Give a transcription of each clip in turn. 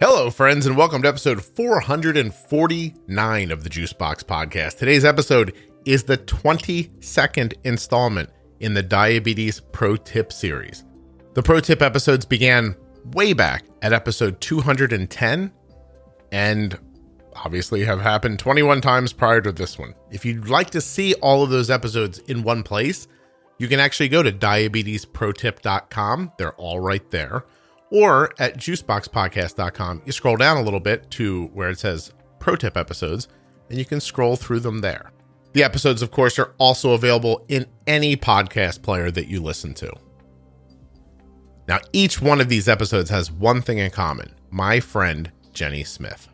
Hello, friends, and welcome to episode 449 of the Juicebox Podcast. Today's episode is the 22nd installment in the Diabetes Pro Tip series. The Pro Tip episodes began way back at episode 210 and obviously have happened 21 times prior to this one. If you'd like to see all of those episodes in one place, you can actually go to diabetesprotip.com. They're all right there. Or at juiceboxpodcast.com, you scroll down a little bit to where it says Pro Tip episodes, and you can scroll through them there. The episodes, of course, are also available in any podcast player that you listen to. Now, each one of these episodes has one thing in common my friend, Jenny Smith.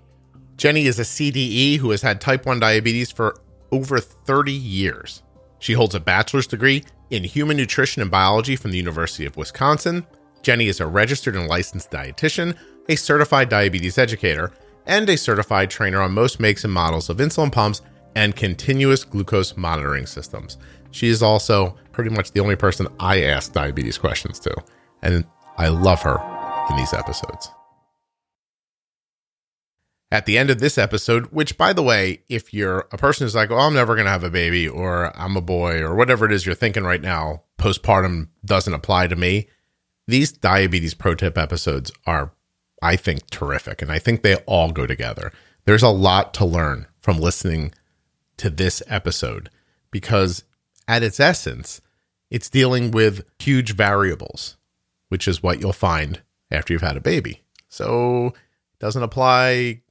Jenny is a CDE who has had type 1 diabetes for over 30 years. She holds a bachelor's degree in human nutrition and biology from the University of Wisconsin. Jenny is a registered and licensed dietitian, a certified diabetes educator, and a certified trainer on most makes and models of insulin pumps and continuous glucose monitoring systems. She is also pretty much the only person I ask diabetes questions to, and I love her in these episodes. At the end of this episode, which by the way, if you're a person who's like, oh, I'm never going to have a baby, or I'm a boy, or whatever it is you're thinking right now, postpartum doesn't apply to me, these diabetes pro tip episodes are, I think, terrific. And I think they all go together. There's a lot to learn from listening to this episode because at its essence, it's dealing with huge variables, which is what you'll find after you've had a baby. So doesn't apply,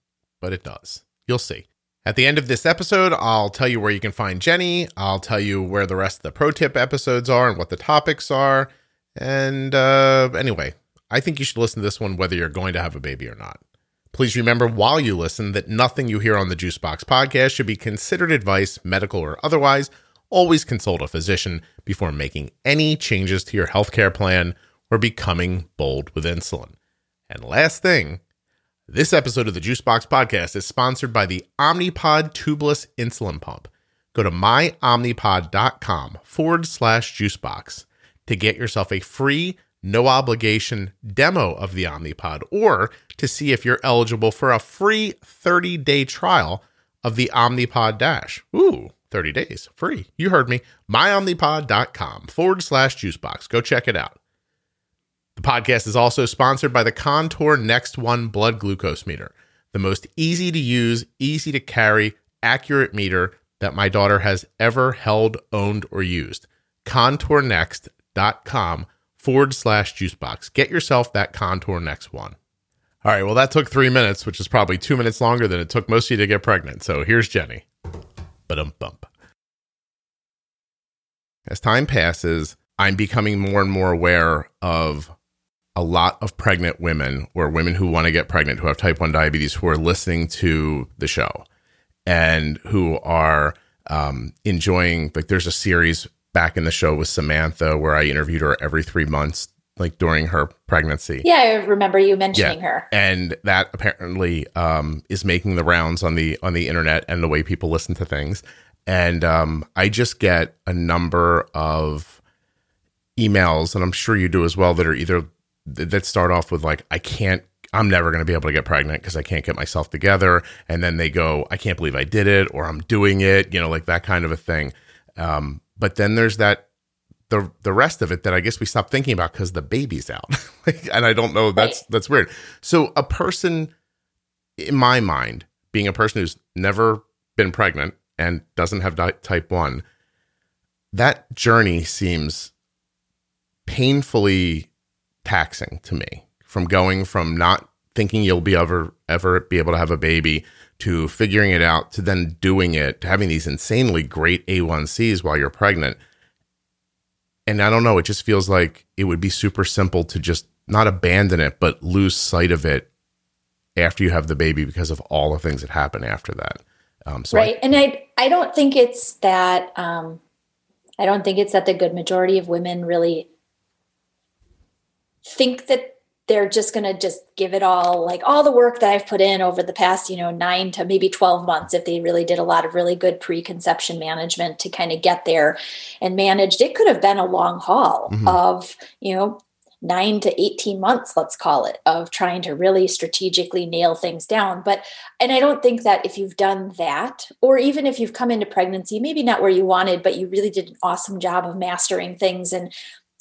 but it does. You'll see. At the end of this episode, I'll tell you where you can find Jenny. I'll tell you where the rest of the pro tip episodes are and what the topics are. And uh, anyway, I think you should listen to this one whether you're going to have a baby or not. Please remember while you listen that nothing you hear on the Juicebox podcast should be considered advice, medical or otherwise. Always consult a physician before making any changes to your healthcare plan or becoming bold with insulin. And last thing, this episode of the Juicebox podcast is sponsored by the Omnipod tubeless insulin pump. Go to myomnipod.com forward slash juicebox to get yourself a free no obligation demo of the Omnipod or to see if you're eligible for a free 30 day trial of the Omnipod Dash. Ooh, 30 days free. You heard me. MyOmnipod.com forward slash juicebox. Go check it out. Podcast is also sponsored by the Contour Next One blood glucose meter, the most easy to use, easy to carry, accurate meter that my daughter has ever held, owned, or used. ContourNext.com forward slash juicebox. Get yourself that Contour Next one. All right, well, that took three minutes, which is probably two minutes longer than it took most of you to get pregnant. So here's Jenny. But bump. As time passes, I'm becoming more and more aware of a lot of pregnant women or women who want to get pregnant who have type 1 diabetes who are listening to the show and who are um, enjoying like there's a series back in the show with Samantha where I interviewed her every three months, like during her pregnancy. Yeah, I remember you mentioning yeah. her. And that apparently um, is making the rounds on the on the internet and the way people listen to things. And um, I just get a number of emails, and I'm sure you do as well, that are either that start off with like, I can't I'm never going to be able to get pregnant because I can't get myself together. And then they go, I can't believe I did it, or I'm doing it, you know, like that kind of a thing. Um, but then there's that the the rest of it that I guess we stop thinking about because the baby's out, and I don't know. That's right. that's weird. So a person, in my mind, being a person who's never been pregnant and doesn't have type one, that journey seems painfully taxing to me. From going from not thinking you'll be ever ever be able to have a baby to figuring it out to then doing it to having these insanely great A1Cs while you're pregnant. And I don't know, it just feels like it would be super simple to just not abandon it, but lose sight of it after you have the baby because of all the things that happen after that. Um, so right. I, and I, I don't think it's that, um, I don't think it's that the good majority of women really think that they're just going to just give it all like all the work that i've put in over the past you know 9 to maybe 12 months if they really did a lot of really good preconception management to kind of get there and managed it could have been a long haul mm-hmm. of you know 9 to 18 months let's call it of trying to really strategically nail things down but and i don't think that if you've done that or even if you've come into pregnancy maybe not where you wanted but you really did an awesome job of mastering things and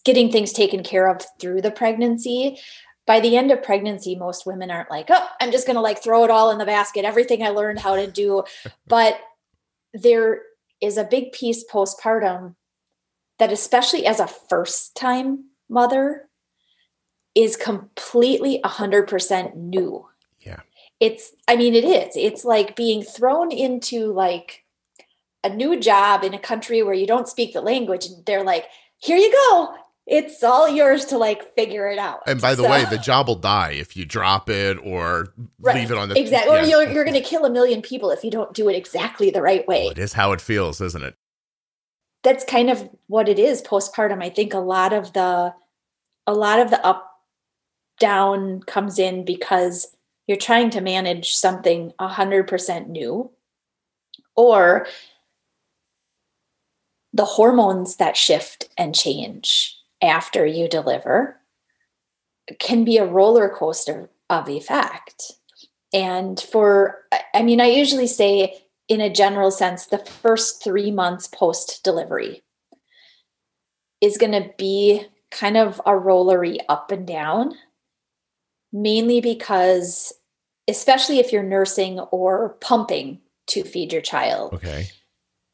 getting things taken care of through the pregnancy. By the end of pregnancy most women aren't like oh i'm just going to like throw it all in the basket everything i learned how to do. But there is a big piece postpartum that especially as a first time mother is completely 100% new. Yeah. It's i mean it is. It's like being thrown into like a new job in a country where you don't speak the language and they're like here you go it's all yours to like figure it out. And by the so, way, the job will die if you drop it or right, leave it on the exactly. Yeah. Or you're, you're going to kill a million people if you don't do it exactly the right way. Well, it is how it feels, isn't it? That's kind of what it is postpartum. I think a lot of the a lot of the up down comes in because you're trying to manage something 100% new or the hormones that shift and change after you deliver can be a roller coaster of effect. And for, I mean, I usually say in a general sense, the first three months post delivery is going to be kind of a rollery up and down, mainly because, especially if you're nursing or pumping to feed your child. Okay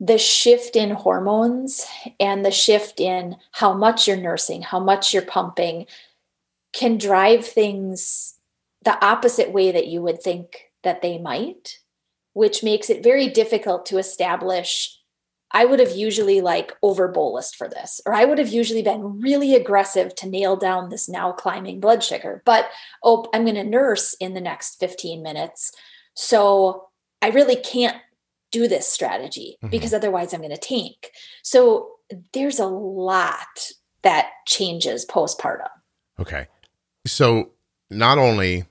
the shift in hormones and the shift in how much you're nursing, how much you're pumping can drive things the opposite way that you would think that they might, which makes it very difficult to establish. I would have usually like over bolused for this, or I would have usually been really aggressive to nail down this now climbing blood sugar. But oh, I'm going to nurse in the next 15 minutes. So I really can't do this strategy mm-hmm. because otherwise I'm going to tank. So there's a lot that changes postpartum. Okay. So not only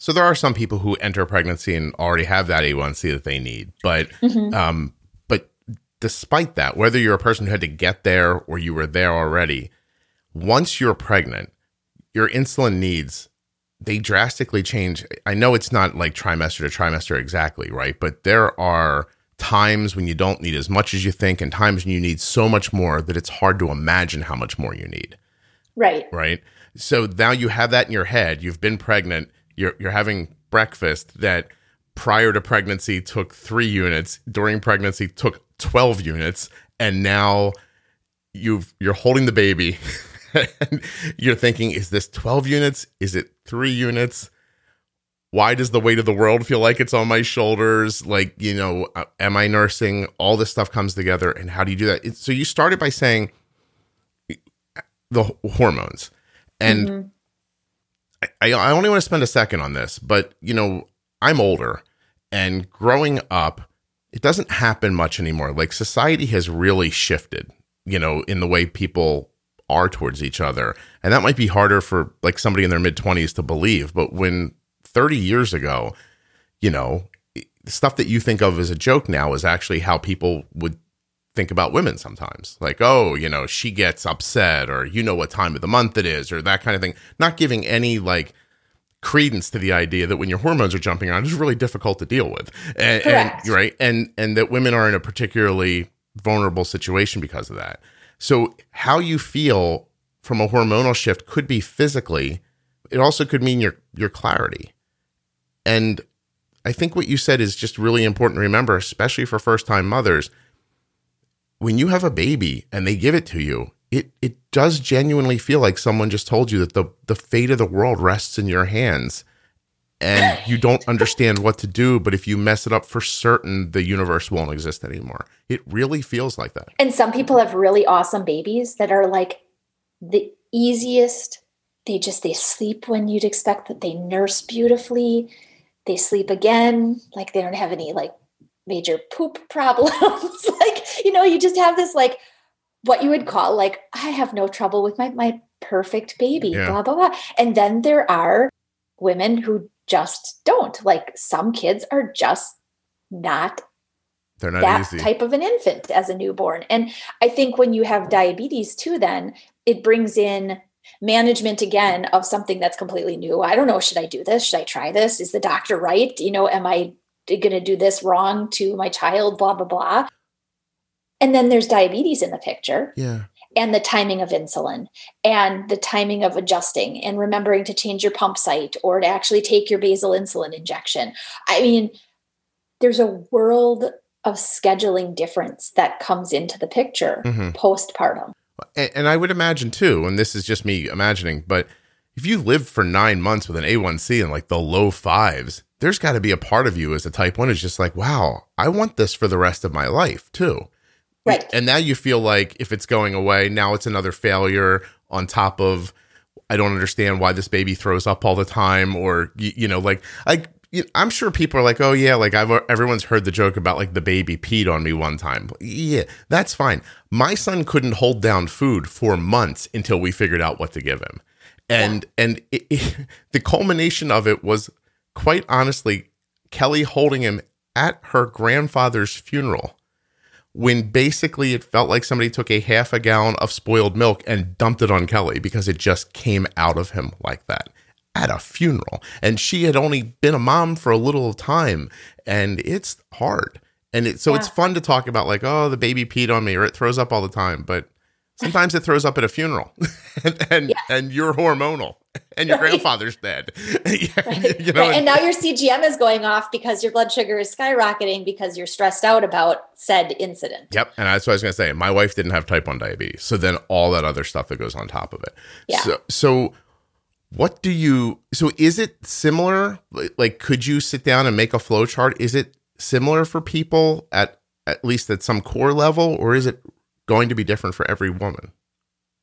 so there are some people who enter pregnancy and already have that A1C that they need, but mm-hmm. um but despite that, whether you're a person who had to get there or you were there already, once you're pregnant, your insulin needs they drastically change. I know it's not like trimester to trimester exactly, right? But there are times when you don't need as much as you think and times when you need so much more that it's hard to imagine how much more you need. Right. Right. So now you have that in your head. You've been pregnant. You're you're having breakfast that prior to pregnancy took 3 units, during pregnancy took 12 units, and now you've you're holding the baby and you're thinking, is this 12 units? Is it three units? Why does the weight of the world feel like it's on my shoulders? Like, you know, uh, am I nursing? All this stuff comes together. And how do you do that? so you started by saying the hormones. And mm-hmm. I, I only want to spend a second on this, but, you know, I'm older and growing up, it doesn't happen much anymore. Like society has really shifted, you know, in the way people are towards each other. And that might be harder for like somebody in their mid 20s to believe, but when 30 years ago, you know, stuff that you think of as a joke now is actually how people would think about women sometimes. Like, oh, you know, she gets upset or you know what time of the month it is or that kind of thing. Not giving any like credence to the idea that when your hormones are jumping around, it's really difficult to deal with. And, and right. And and that women are in a particularly vulnerable situation because of that. So, how you feel from a hormonal shift could be physically. It also could mean your your clarity. And I think what you said is just really important to remember, especially for first time mothers. When you have a baby and they give it to you, it it does genuinely feel like someone just told you that the the fate of the world rests in your hands and you don't understand what to do. But if you mess it up for certain, the universe won't exist anymore. It really feels like that. And some people have really awesome babies that are like the easiest. They just they sleep when you'd expect that they nurse beautifully. They sleep again, like they don't have any like major poop problems. like, you know, you just have this like what you would call like I have no trouble with my my perfect baby, Yeah. blah, blah, blah. And then there are women who just don't. Like some kids are just not They're not that easy. type of an infant as a newborn. And I think when you have diabetes too, then it brings in management again of something that's completely new. I don't know, should I do this? Should I try this? Is the doctor right? You know, am I going to do this wrong to my child? Blah, blah, blah. And then there's diabetes in the picture yeah. And the timing of insulin and the timing of adjusting and remembering to change your pump site or to actually take your basal insulin injection. I mean, there's a world of scheduling difference that comes into the picture Mhm. postpartum. And, and I would imagine too, and this is just me imagining, but if you live for nine months with an A1C in like the low fives, there's got to be a part of you as a type one is just like, wow, I want this for the rest of my life too. Right. And now you feel like if it's going away, now it's another failure on top of I don't understand why this baby throws up all the time, or you, you know, like you- I'm sure people are like, oh yeah, like I've everyone's heard the joke about like the baby peed on me one time. Yeah, that's fine. My son couldn't hold down food for months until we figured out what to give him, and and it, it- the culmination of it was quite honestly Kelly holding him at her grandfather's funeral when basically it felt like somebody took a half a gallon of spoiled milk and dumped it on Kelly because it just came out of him like that at a funeral. And she had only been a mom for a little time and it's hard. And it, so it's fun to talk about like, oh, the baby peed on me or it throws up all the time, but sometimes it throws up at a funeral and and, Yes. and you're hormonal and your Right. grandfather's dead. you know, Right. And now your CGM is going off because your blood sugar is skyrocketing because you're stressed out about said incident. Yep. And that's what I was going to say. My wife didn't have type 1 diabetes. So then all that other stuff that goes on top of it. Yeah. So, so what do you, so is it similar? Like- Like, could you sit down and make a flow chart? Is it similar for people at, at least at some core level, or is it going to be different for every woman?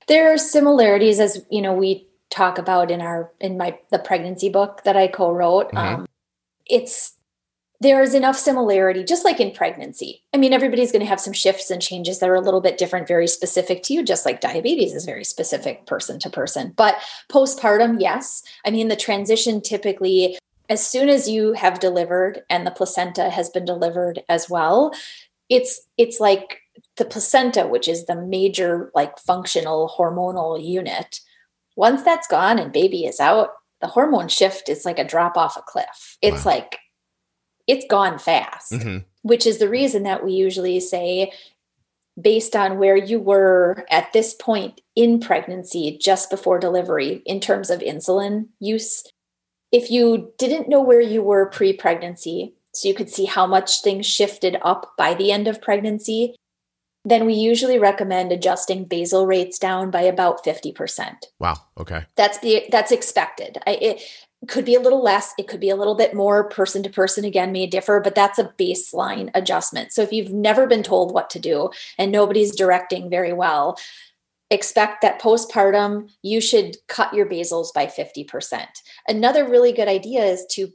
there are similarities as you know we talk about in our in my the pregnancy book that i co-wrote Mhm. um, it's there is enough similarity just like in pregnancy. I mean everybody's going to have some shifts and changes that are a little bit different very specific to you just like diabetes is very specific person to person. But postpartum yes. I mean the transition typically as soon as you have delivered and the placenta has been delivered as well it's it's like the placenta which is the major like functional hormonal unit once that's gone and baby is out the hormone shift is like a drop off a cliff it's Wow. like it's gone fast hmm which is the reason that we usually say based on where you were at this point in pregnancy just before delivery in terms of insulin use if you didn't know where you were pre-pregnancy so you could see how much things shifted up by the end of pregnancy then we usually recommend adjusting basal rates down by about 50% Wow. Okay. that's the that's expected I, it could be a little less it could be a little bit more person to person again may differ but that's a baseline adjustment so if you've never been told what to do and nobody's directing very well expect that postpartum you should cut your basals by 50% another really good idea is to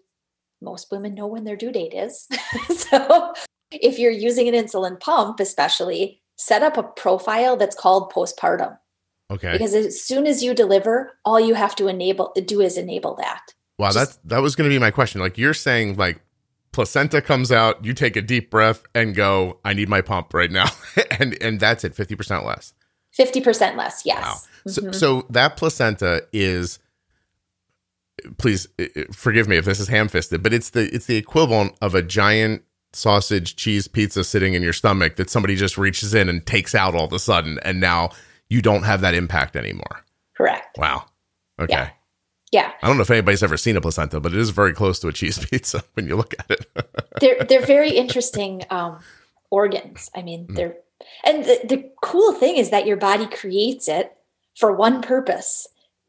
most women know when their due date is so if you're using an insulin pump especially set up a profile that's called postpartum Okay. because as soon as you deliver all you have to enable do is enable that Wow, that's that was going to be my question. Like you're saying, like placenta comes out, you take a deep breath and go, "I need my pump right now," and and that's it, fifty percent less. 50% less yes Wow. So Mhm. so that placenta is. Please forgive me if this is ham-fisted, but it's the it's the equivalent of a giant sausage cheese pizza sitting in your stomach that somebody just reaches in and takes out all of a sudden, and now you don't have that impact anymore. correct Wow. Okay. Yeah. yeah I don't know if anybody's ever seen a placenta, but it is very close to a cheese pizza when you look at it. they're they're very interesting um, organs i mean Mm. they're and the, the cool thing is that your body creates it for one purpose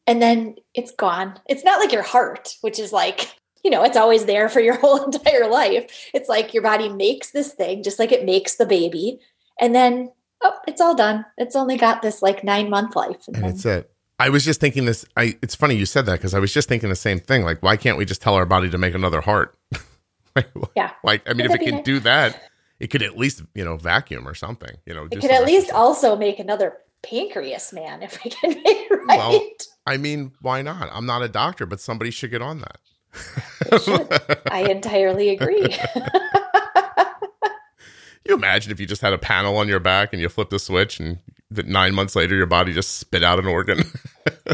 and then it's gone it's not like your heart which is like you know it's always there for your whole entire life it's like your body makes this thing just like it makes the baby and then oh it's all done it's only got this like nine month life and and then- it's it. I was just thinking this. I it's funny you said that because I was just thinking the same thing. Like, why can't we just tell our body to make another heart? like, Yeah. Like, I mean, if it that be could nice? do that, it could at least you know vacuum or something. You know, it could at least also make another pancreas, man, if we can make it right. Well, I mean, why not? I'm not a doctor, but somebody should get on that. I entirely agree. you imagine if you just had a panel on your back and you flip the switch and that nine months later your body just spit out an organ.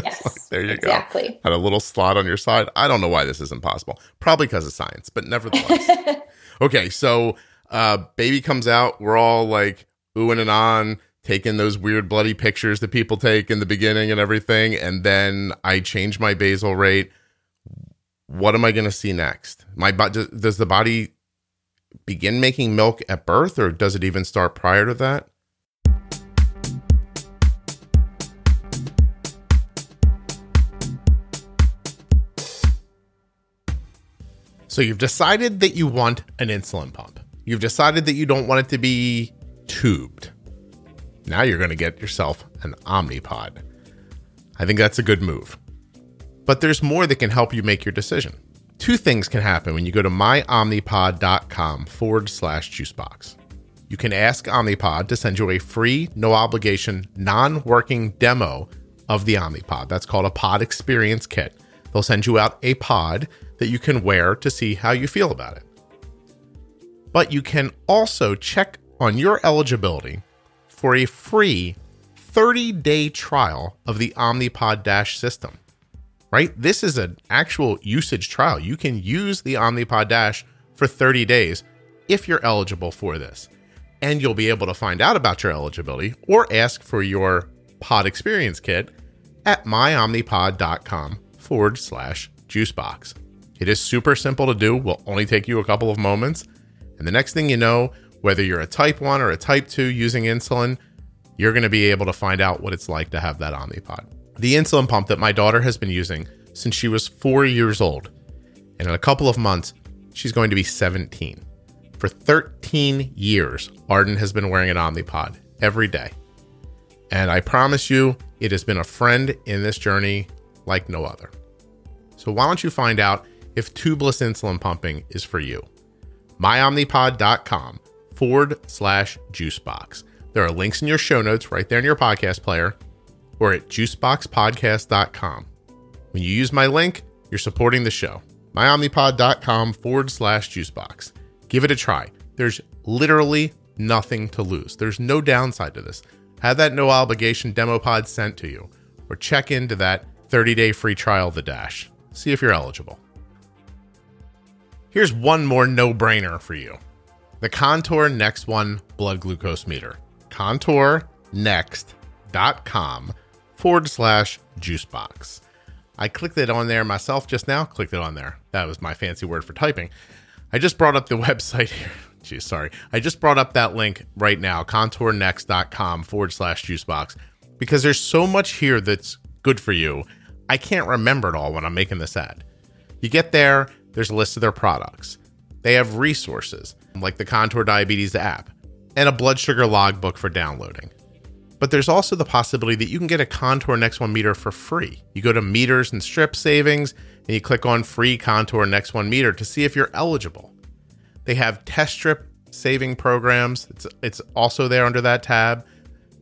Yes. like, there you exactly. go. Exactly. Had a little slot on your side. I don't know why this isn't possible. Probably because of science, but nevertheless. okay, so uh baby comes out, we're all like oohing and on, taking those weird bloody pictures that people take in the beginning and everything, and then I change my basal rate. What am I going to see next? My does the body begin making milk at birth, or does it even start prior to that? So you've decided that you want an insulin pump. You've decided that you don't want it to be tubed. Now you're going to get yourself an Omnipod. I think that's a good move. But there's more that can help you make your decision. Two things can happen when you go to myomnipod.com forward slash juicebox. You can ask Omnipod to send you a free, no obligation, non working demo of the Omnipod. That's called a Pod Experience Kit. They'll send you out a pod that you can wear to see how you feel about it. But you can also check on your eligibility for a free 30 day trial of the Omnipod Dash system. Right? This is an actual usage trial. You can use the Omnipod Dash for 30 days if you're eligible for this. And you'll be able to find out about your eligibility or ask for your pod experience kit at myomnipod.com forward slash juicebox. It is super simple to do, will only take you a couple of moments. And the next thing you know, whether you're a type 1 or a type 2 using insulin, you're going to be able to find out what it's like to have that Omnipod. The insulin pump that my daughter has been using since she was four years old. And in a couple of months, she's going to be 17. For 13 years, Arden has been wearing an Omnipod every day. And I promise you, it has been a friend in this journey like no other. So why don't you find out if tubeless insulin pumping is for you. MyOmnipod.com forward slash juicebox. There are links in your show notes right there in your podcast player or at juiceboxpodcast.com. When you use my link, you're supporting the show. MyOmnipod.com forward slash juicebox. Give it a try. There's literally nothing to lose. There's no downside to this. Have that no obligation demo pod sent to you or check into that 30 day free trial of the Dash. See if you're eligible. Here's one more no brainer for you the Contour Next One blood glucose meter. ContourNext.com forward slash juicebox. I clicked it on there myself just now, clicked it on there. That was my fancy word for typing. I just brought up the website here. Geez, sorry. I just brought up that link right now, contournext.com forward slash juicebox, because there's so much here that's good for you. I can't remember it all when I'm making this ad. You get there, there's a list of their products. They have resources like the Contour Diabetes app and a blood sugar logbook for downloading. But there's also the possibility that you can get a Contour Next One meter for free. You go to meters and strip savings and you click on free Contour Next One meter to see if you're eligible. They have test strip saving programs. It's it's also there under that tab.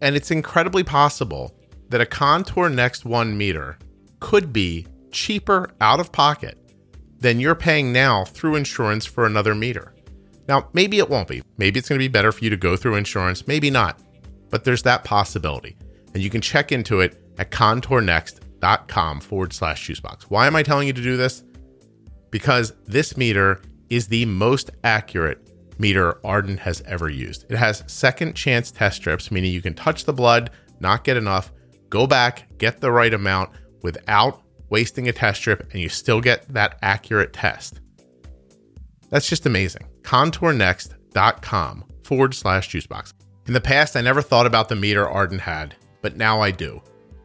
And it's incredibly possible that a Contour Next One meter could be cheaper out of pocket than you're paying now through insurance for another meter. Now, maybe it won't be. Maybe it's going to be better for you to go through insurance, maybe not. But there's that possibility. And you can check into it at contournext.com forward slash juicebox. Why am I telling you to do this? Because this meter is the most accurate meter Arden has ever used. It has second chance test strips, meaning you can touch the blood, not get enough, go back, get the right amount without wasting a test strip and you still get that accurate test. That's just amazing. ContourNext.com forward slash juicebox. In the past, I never thought about the meter Arden had, but now I do.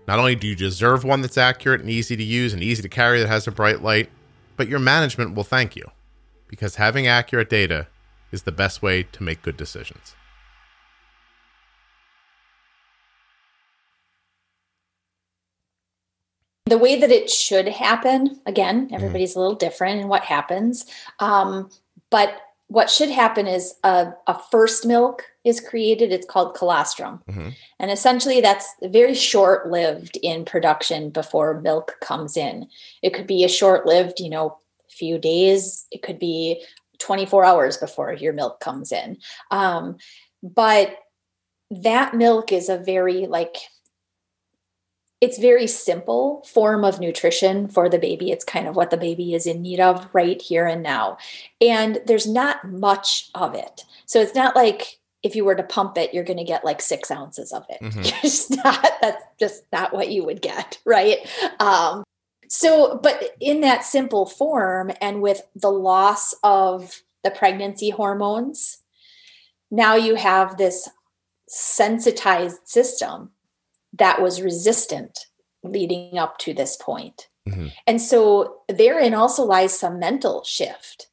Not only do you deserve one that's accurate and easy to use and easy to carry that has a bright light, but your management will thank you because having accurate data is the best way to make good decisions. the way that it should happen again mm-hmm. everybody's a little different in what happens um, but what should happen is a, a first milk is created. It's called colostrum. Mm-hmm. And essentially, that's very short lived in production before milk comes in. It could be a short lived, you know, few days, it could be 24 hours before your milk comes in. Um, but that milk is a very, like, it's very simple form of nutrition for the baby. It's kind of what the baby is in need of right here and now. And there's not much of it. So it's not like if you were to pump it you're going to get like six ounces of it. Mm-hmm. just not that's just not what you would get right? Um, so but in that simple form and with the loss of the pregnancy hormones now you have this sensitized system that was resistant leading up to this point. Mm-hmm. And so therein also lies some mental shift.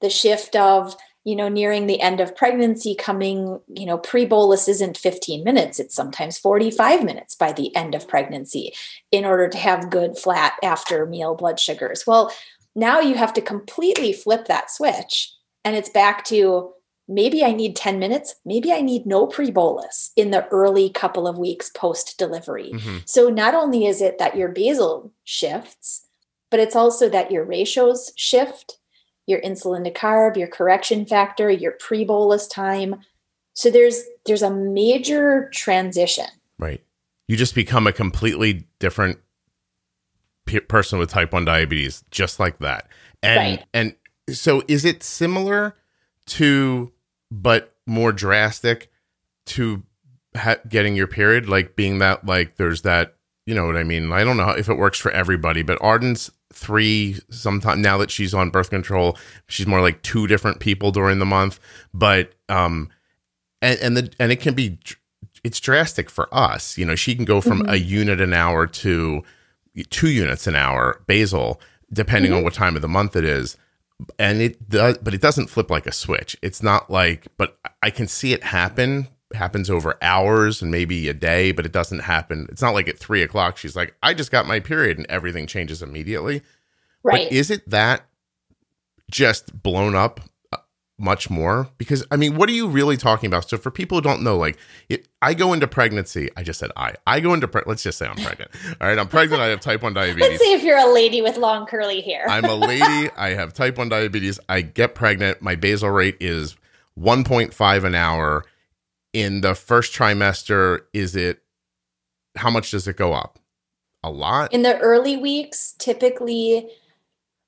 The shift of, you know, nearing the end of pregnancy, coming, you know, pre bolus isn't 15 minutes, it's sometimes 45 minutes by the end of pregnancy in order to have good flat after meal blood sugars. Well, now you have to completely flip that switch and it's back to maybe I need 10 minutes, maybe I need no pre bolus in the early couple of weeks post delivery. Mm-hmm. So not only is it that your basal shifts, but it's also that your ratios shift, your insulin to carb, your correction factor, your pre bolus time. So there's there's a major transition. Right. You just become a completely different pe- person with type 1 diabetes just like that. And right. and so is it similar to but more drastic to ha- getting your period, like being that like there's that you know what I mean. I don't know if it works for everybody, but Arden's three sometime now that she's on birth control, she's more like two different people during the month. But um, and and the and it can be it's drastic for us. You know, she can go from mm-hmm. a unit an hour to two units an hour basal, depending mm-hmm. on what time of the month it is and it does but it doesn't flip like a switch. It's not like but i can see it happen happens over hours and maybe a day but it doesn't happen. It's not like at three o'clock she's like i just got my period and everything changes immediately. Right. but is it that just blown up much more because i mean what are you really talking about? So for people who don't know like it, i go into pregnancy i just said i i go into pre- let's just say i'm pregnant all right? I'm pregnant i have type 1 diabetes. let's see if you're a lady with long curly hair. I'm a lady i have type 1 diabetes i get pregnant my basal rate is 1.5 an hour. In the first trimester is it how much does it go up? A lot. In the early weeks typically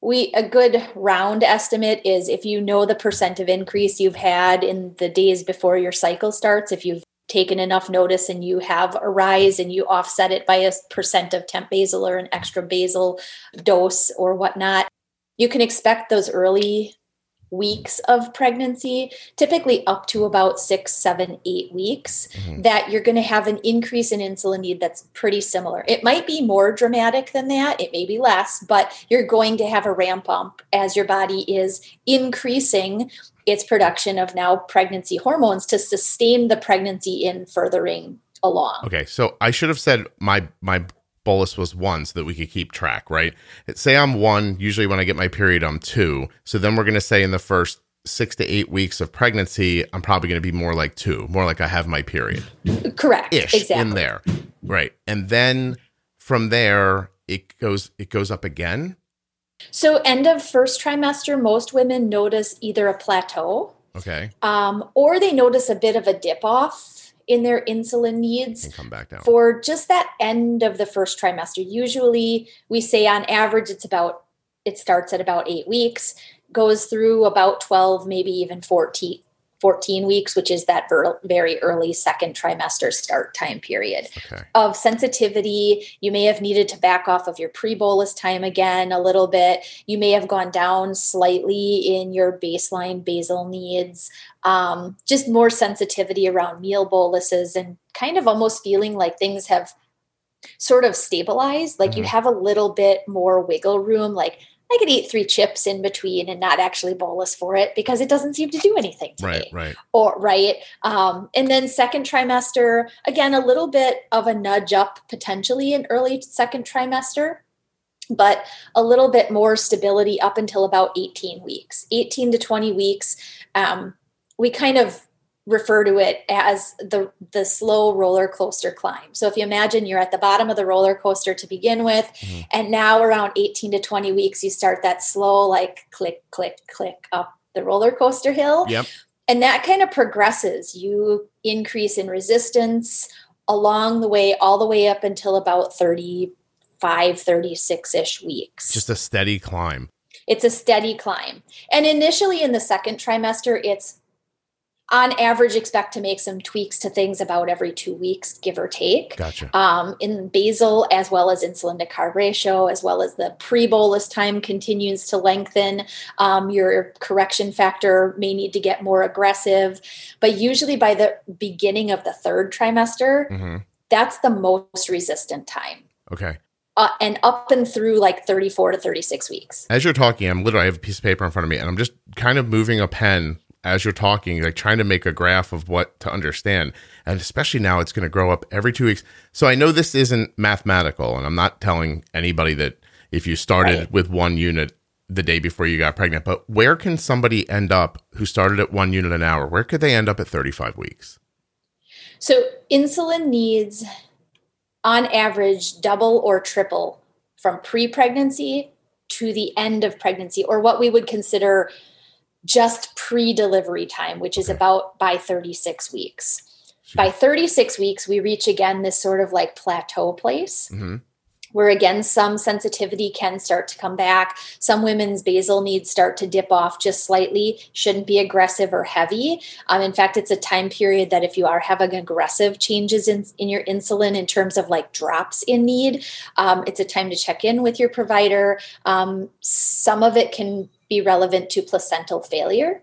we a good round estimate is if you know the percent of increase you've had in the days before your cycle starts if you've taken enough notice and you have a rise and you offset it by a percent of temp basal or an extra basal dose or whatnot you can expect those early weeks of pregnancy, typically up to about six, seven, eight weeks, mm-hmm. that you're going to have an increase in insulin need that's pretty similar. It might be more dramatic than that, it may be less, but you're going to have a ramp up as your body is increasing its production of now pregnancy hormones to sustain the pregnancy in furthering along. Okay, so I should have said my my bolus was one so that we could keep track, right? Say I'm one, usually when I get my period, I'm two. So then we're going to say in the first six to eight weeks of pregnancy, I'm probably going to be more like two, more like I have my period. Correct. Ish exactly. in there. Right. And then from there, it goes, it goes up again. So end of first trimester, most women notice either a plateau. Okay. Um, or they notice a bit of a dip off in their insulin needs come back down. for just that end of the first trimester. Usually, we say on average it's about it starts at about eight weeks, goes through about 12, maybe even 14, 14 weeks, which is that ver- very early second trimester start time period okay. of sensitivity. You may have needed to back off of your pre bolus time again a little bit. You may have gone down slightly in your baseline basal needs. Um, just more sensitivity around meal boluses and kind of almost feeling like things have sort of stabilized like mm-hmm. you have a little bit more wiggle room like I could eat three chips in between and not actually bolus for it because it doesn't seem to do anything to right, me. Right, Or right. Um, and then second trimester, again, a little bit of a nudge up potentially in early second trimester, but a little bit more stability up until about 18 weeks. 18 to 20 weeks Um, we kind of refer to it as the the slow roller coaster climb. So if you imagine you're at the bottom of the roller coaster to begin with mm-hmm. and now around 18 to 20 weeks you start that slow like click click click up the roller coaster hill. Yep. And that kind of progresses. You increase in resistance along the way all the way up until about 35 36ish weeks. Just a steady climb. It's a steady climb. And initially in the second trimester it's on average expect to make some tweaks to things about every two weeks give or take. Gotcha. Um, in basal as well as insulin to carb ratio as well as the pre-bolus time continues to lengthen um, your correction factor may need to get more aggressive. But usually by the beginning of the third trimester mm-hmm. that's the most resistant time. Okay. Uh, and up and through like 34 to 36 weeks. As you're talking, I'm literally I have a piece of paper in front of me and I'm just kind of moving a pen as you're talking, like trying to make a graph of what to understand. And especially now, it's going to grow up every two weeks. So I know this isn't mathematical, and I'm not telling anybody that if you started right. with one unit the day before you got pregnant, but where can somebody end up who started at one unit an hour? Where could they end up at 35 weeks? So insulin needs, on average, double or triple from pre pregnancy to the end of pregnancy, or what we would consider just pre delivery time, which is about by 36 weeks. By 36 weeks, we reach again this sort of like plateau place. Mm-hmm. Where again, some sensitivity can start to come back. Some women's basal needs start to dip off just slightly, shouldn't be aggressive or heavy. Um, in fact, it's a time period that if you are having aggressive changes in, in your insulin in terms of like drops in need, um, it's a time to check in with your provider. Um, some of it can be relevant to placental failure.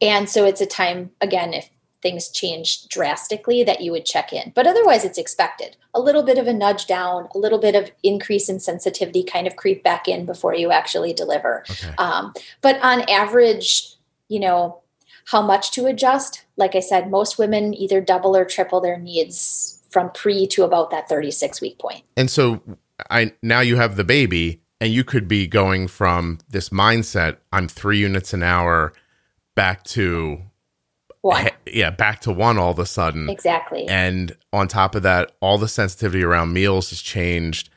And so it's a time, again, if things change drastically, that you would check in. But otherwise, it's expected. A little bit of a nudge down, a little bit of increase in sensitivity kind of creep back in before you actually deliver. Okay. Um, but on average, you know, how much to adjust? Like I said, most women either double or triple their needs from pre to about that 36 week point. And so I now you have the baby and you could be going from this mindset i'm three units an hour back to one. yeah back to one all of a sudden. Exactly. And on top of that all the sensitivity around meals has changed.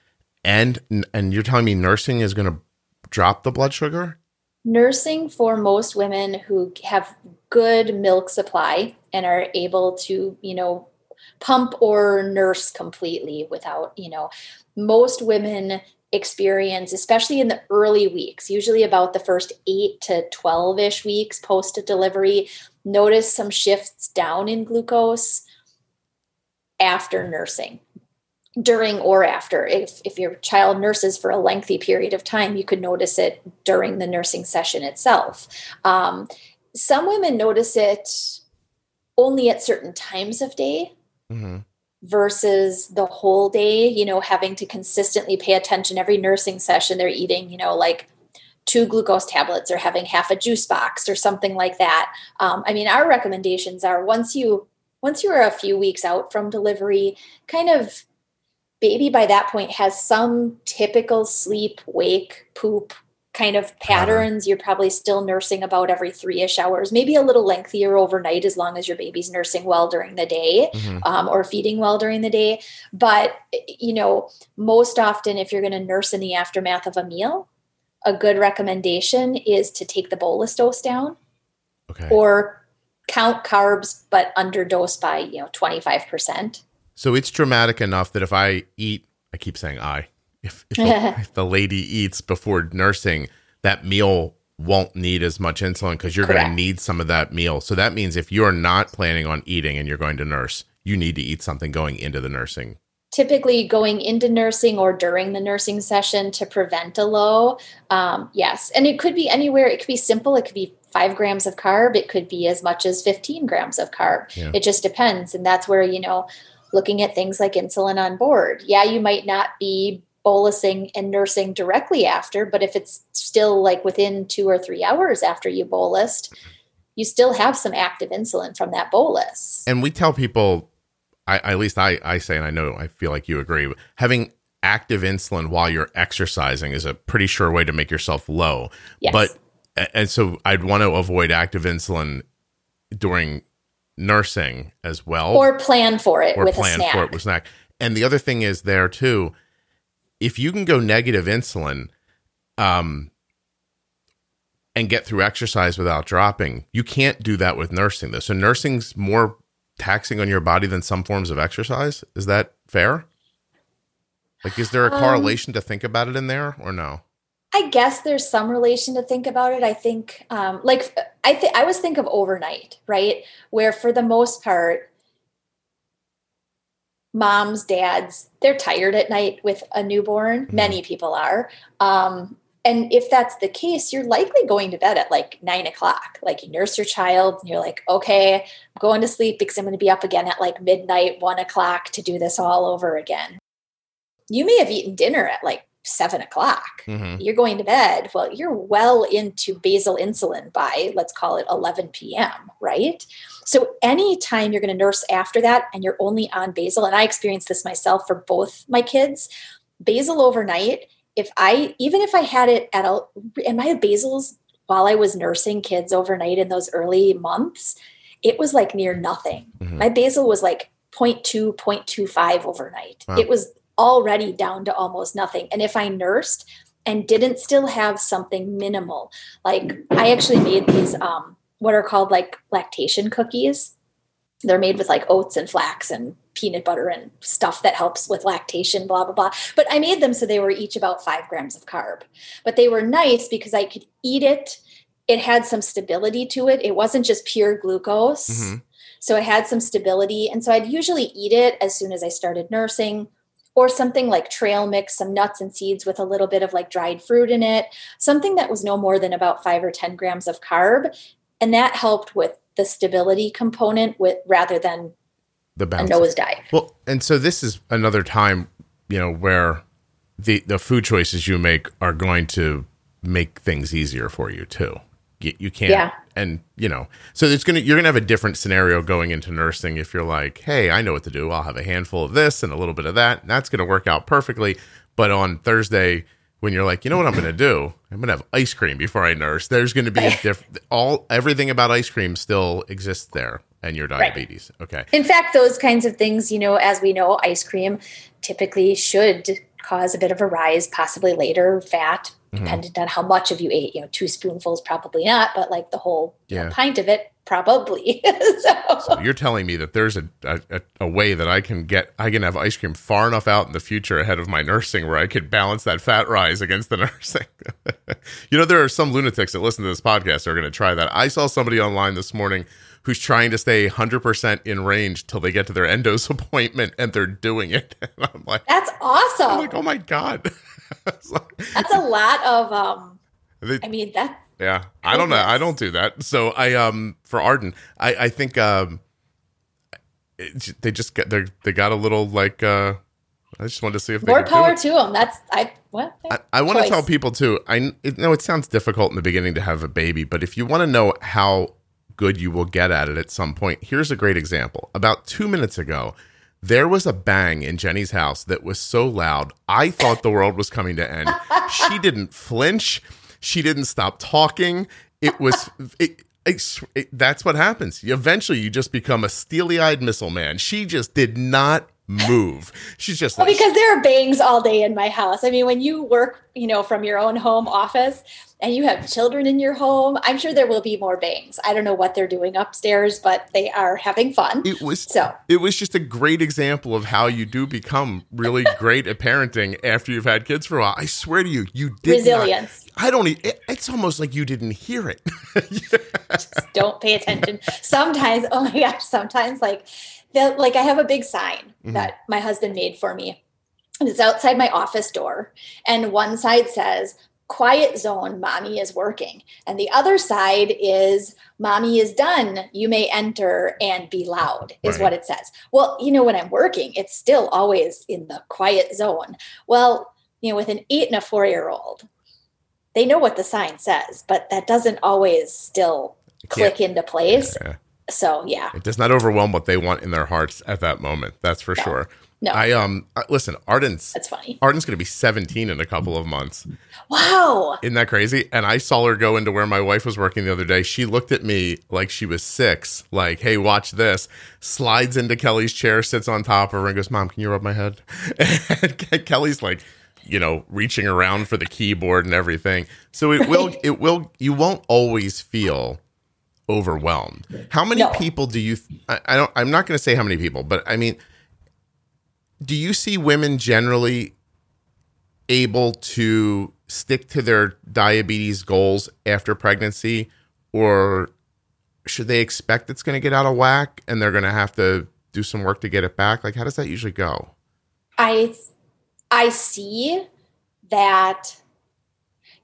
And and you're telling me nursing is going to drop the blood sugar? Nursing for most women who have good milk supply and are able to you know pump or nurse completely without you know most women experience, especially in the early weeks, usually about the first eight to 12 ish weeks post delivery, notice some shifts down in glucose after nursing. During or after. If, if your child nurses for a lengthy period of time, you could notice it during the nursing session itself. Um, some women notice it only at certain times of day. Mm-hmm versus the whole day, you know, having to consistently pay attention every nursing session they're eating, you know, like two glucose tablets or having half a juice box or something like that. Um, I mean, our recommendations are once you once you are a few weeks out from delivery, kind of baby by that point has some typical sleep, wake, poop kind of patterns. You're probably still nursing about every three ish hours, maybe a little lengthier overnight as long as your baby's nursing well during the day mm-hmm. um, or feeding well during the day. But, you know, most often, if you're going to nurse in the aftermath of a meal, a good recommendation is to take the bolus dose down okay. or count carbs, but underdose by, you know, 25%. So it's dramatic enough that if I eat, I keep saying I, if, if, the, if the lady eats before nursing, that meal won't need as much insulin because you're going to need some of that meal. So that means if you're not planning on eating and you're going to nurse, you need to eat something going into the nursing. Typically, going into nursing or during the nursing session to prevent a low. Um, yes. And it could be anywhere. It could be simple. It could be five grams of carb. It could be as much as 15 grams of carb. Yeah. It just depends. And that's where, you know, looking at things like insulin on board. Yeah, you might not be bolusing and nursing directly after, but if it's still like within two or three hours after you bolused, you still have some active insulin from that bolus. And we tell people, I, at least I, I say, and I know I feel like you agree, having active insulin while you're exercising is a pretty sure way to make yourself low. Yes. But and so I'd want to avoid active insulin during nursing as well, or plan for it or with plan a snack. for it with snack. And the other thing is there too, if you can go negative insulin, um, and get through exercise without dropping, you can't do that with nursing though. So nursing's more taxing on your body than some forms of exercise. Is that fair? Like, is there a Um, correlation to think about it in there or no? I guess there's some relation to think about it. I think, um, like, I think I always think of overnight, right? Where for the most part, moms, dads, they're tired at night with a newborn. Many people are. Um, and if that's the case, you're likely going to bed at like nine o'clock. Like you nurse your child, and you're like, okay, I'm going to sleep because I'm going to be up again at like midnight, one o'clock to do this all over again. You may have eaten dinner at like seven o'clock Mm-hmm. you're going to bed. Well, you're well into basal insulin by, let's call it 11 p.m., right? So, anytime you're going to nurse after that and you're only on basal, and I experienced this myself for both my kids, basal overnight, if I, even if I had it at a, and my basals while I was nursing kids overnight in those early months, it was like near nothing. Mhm. My basal was like 0.2, 0.25 overnight. Wow. It was already down to almost nothing. And if I nursed and didn't still have something minimal, like I actually made these um what are called like lactation cookies. They're made with like oats and flax and peanut butter and stuff that helps with lactation, blah, blah, blah. But I made them so they were each about five grams of carb. But they were nice because I could eat it. It had some stability to it. It wasn't just pure glucose. Mhm. So it had some stability. And so I'd usually eat it as soon as I started nursing, or something like trail mix, some nuts and seeds with a little bit of like dried fruit in it, something that was no more than about five or 10 grams of carb. And that helped with the stability component with rather than The a bounce. nosedive. Well, and so this is another time, you know, where the the food choices you make are going to make things easier for you too. You, you can't, Yeah. and you know, so it's gonna you're gonna have a different scenario going into nursing if you're like, hey, I know what to do. I'll have a handful of this and a little bit of that, and that's gonna work out perfectly. But on Thursday, when you're like, you know what I'm gonna do? I'm gonna have ice cream before I nurse. There's gonna be a different all everything about ice cream still exists there, and your Right. diabetes. Okay. In fact, those kinds of things, you know, as we know, ice cream typically should cause a bit of a rise, possibly later fat, Mm-hmm. dependent on how much of you ate. You know, two spoonfuls, probably not, but like the whole Yeah. pint of it, probably. so, You're telling me that there's a, a a way that I can get I can have ice cream far enough out in the future ahead of my nursing where I could balance that fat rise against the nursing. you know, there are some lunatics that listen to this podcast that are going to try that. I saw somebody online this morning who's trying to stay 100% in range till they get to their endos appointment and they're doing it. And I'm like, that's awesome. I'm like, oh my god. Like- that's a lot of um they- I mean that Yeah, I don't know. I don't do that. So I um for Arden, I I think um it, they just get they they got a little like uh I just wanted to see if they more power to them. That's I what I, I want to tell people too. I it, know it sounds difficult in the beginning to have a baby, but if you want to know how good you will get at it at some point, here's a great example. About two minutes ago, there was a bang in Jenny's house that was so loud, I thought the world was coming to end. she didn't flinch. She didn't stop talking. It was. It, I sw- it, that's what happens. Eventually, you just become a steely-eyed missile man. She just did not move. She's just Well, like, because there are bangs all day in my house. I mean, when you work, you know, from your own home office and you have children in your home, I'm sure there will be more bangs. I don't know what they're doing upstairs, but they are having fun. it was So, it was just a great example of how you do become really great at parenting after you've had kids for a while. I swear to you, you did not- resilience. I don't. It, it's almost like you didn't hear it. Just don't pay attention. Sometimes, oh my gosh, sometimes like the like I have a big sign Mhm. that my husband made for me. And it's outside my office door. And one side says, Quiet zone, mommy is working. And the other side is, Mommy is done. You may enter and be loud, is Right. what it says. Well, you know, when I'm working, it's still always in the quiet zone. Well, you know, with an eight and a four year old, they know what the sign says, but that doesn't always still click into place. Yeah. So yeah, it does not overwhelm what they want in their hearts at that moment. That's for No. sure. No, I um listen, Arden's that's funny. Arden's going to be 17 in a couple of months. Wow. Isn't that crazy? And I saw her go into where my wife was working the other day. She looked at me like she was six, like, hey, watch this. Slides into Kelly's chair, sits on top of her, and goes, Mom, can you rub my head? And Kelly's like, you know, reaching around for the keyboard and everything. So it will, it will, you won't always feel overwhelmed. How many No. people do you, I, I don't, I'm not going to say how many people, but I mean, do you see women generally able to stick to their diabetes goals after pregnancy or should they expect it's going to get out of whack and they're going to have to do some work to get it back like how does that usually go I I see that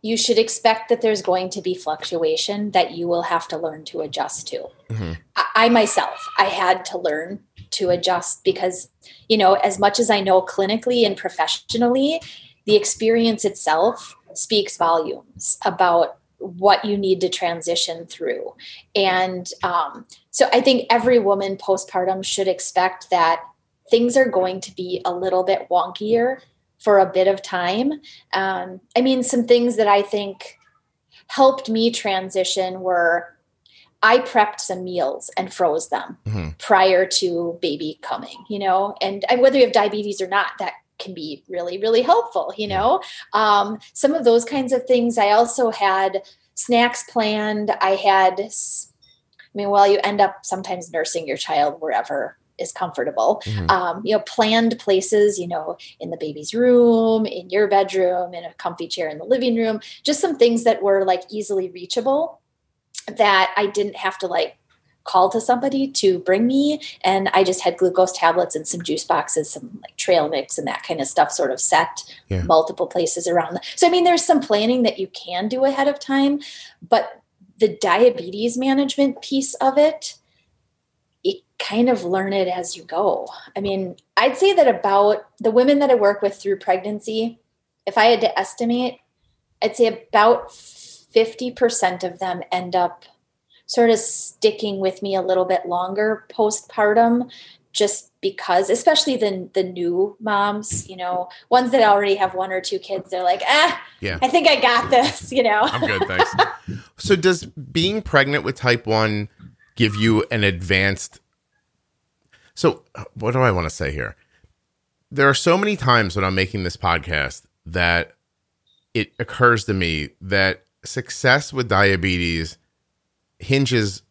you should expect that there's going to be fluctuation that you will have to learn to adjust to. Mhm. I, I myself, I had to learn to adjust because, you know, as much as I know clinically and professionally, the experience itself speaks volumes about what you need to transition through. And um, so I think every woman postpartum should expect that things are going to be a little bit wonkier for a bit of time. Um, I mean, some things that I think helped me transition were I prepped some meals and froze them Mhm. prior to baby coming, you know, and, whether you have diabetes or not, that can be really, really helpful, you know. Um, some of those kinds of things. I also had snacks planned. I had, I mean, well, you end up sometimes nursing your child wherever is comfortable. Mhm. Um, you know, planned places, you know, in the baby's room, in your bedroom, in a comfy chair in the living room, just some things that were like easily reachable that I didn't have to like call to somebody to bring me. And I just had glucose tablets and some juice boxes, some like trail mix and that kind of stuff sort of set Yeah. multiple places around. So, I mean, there's some planning that you can do ahead of time, but the diabetes management piece of it, you kind of learn it as you go. I mean, I'd say that about the women that I work with through pregnancy, if I had to estimate, I'd say about 50% of them end up sort of sticking with me a little bit longer postpartum just because especially the the new moms you know ones that already have one or two kids they're like ah Yeah. i think i got this you know? I'm good thanks. So does being pregnant with type 1 give you an advanced so what do i want to say here? There are so many times when i'm making this podcast that it occurs to me that success with diabetes hinges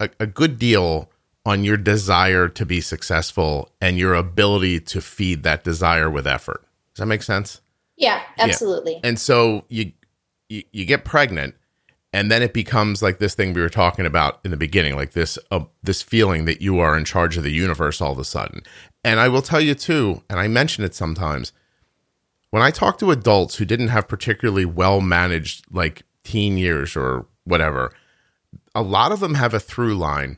a, a good deal on your desire to be successful and your ability to feed that desire with effort. Does that make sense? yeah absolutely And so you, you you get pregnant and then it becomes like this thing we were talking about in the beginning, like this uh, this feeling that you are in charge of the universe all of a sudden. And I will tell you too, and I mention it sometimes, when I talk to adults who didn't have particularly well managed like teen years or whatever, a lot of them have a through line.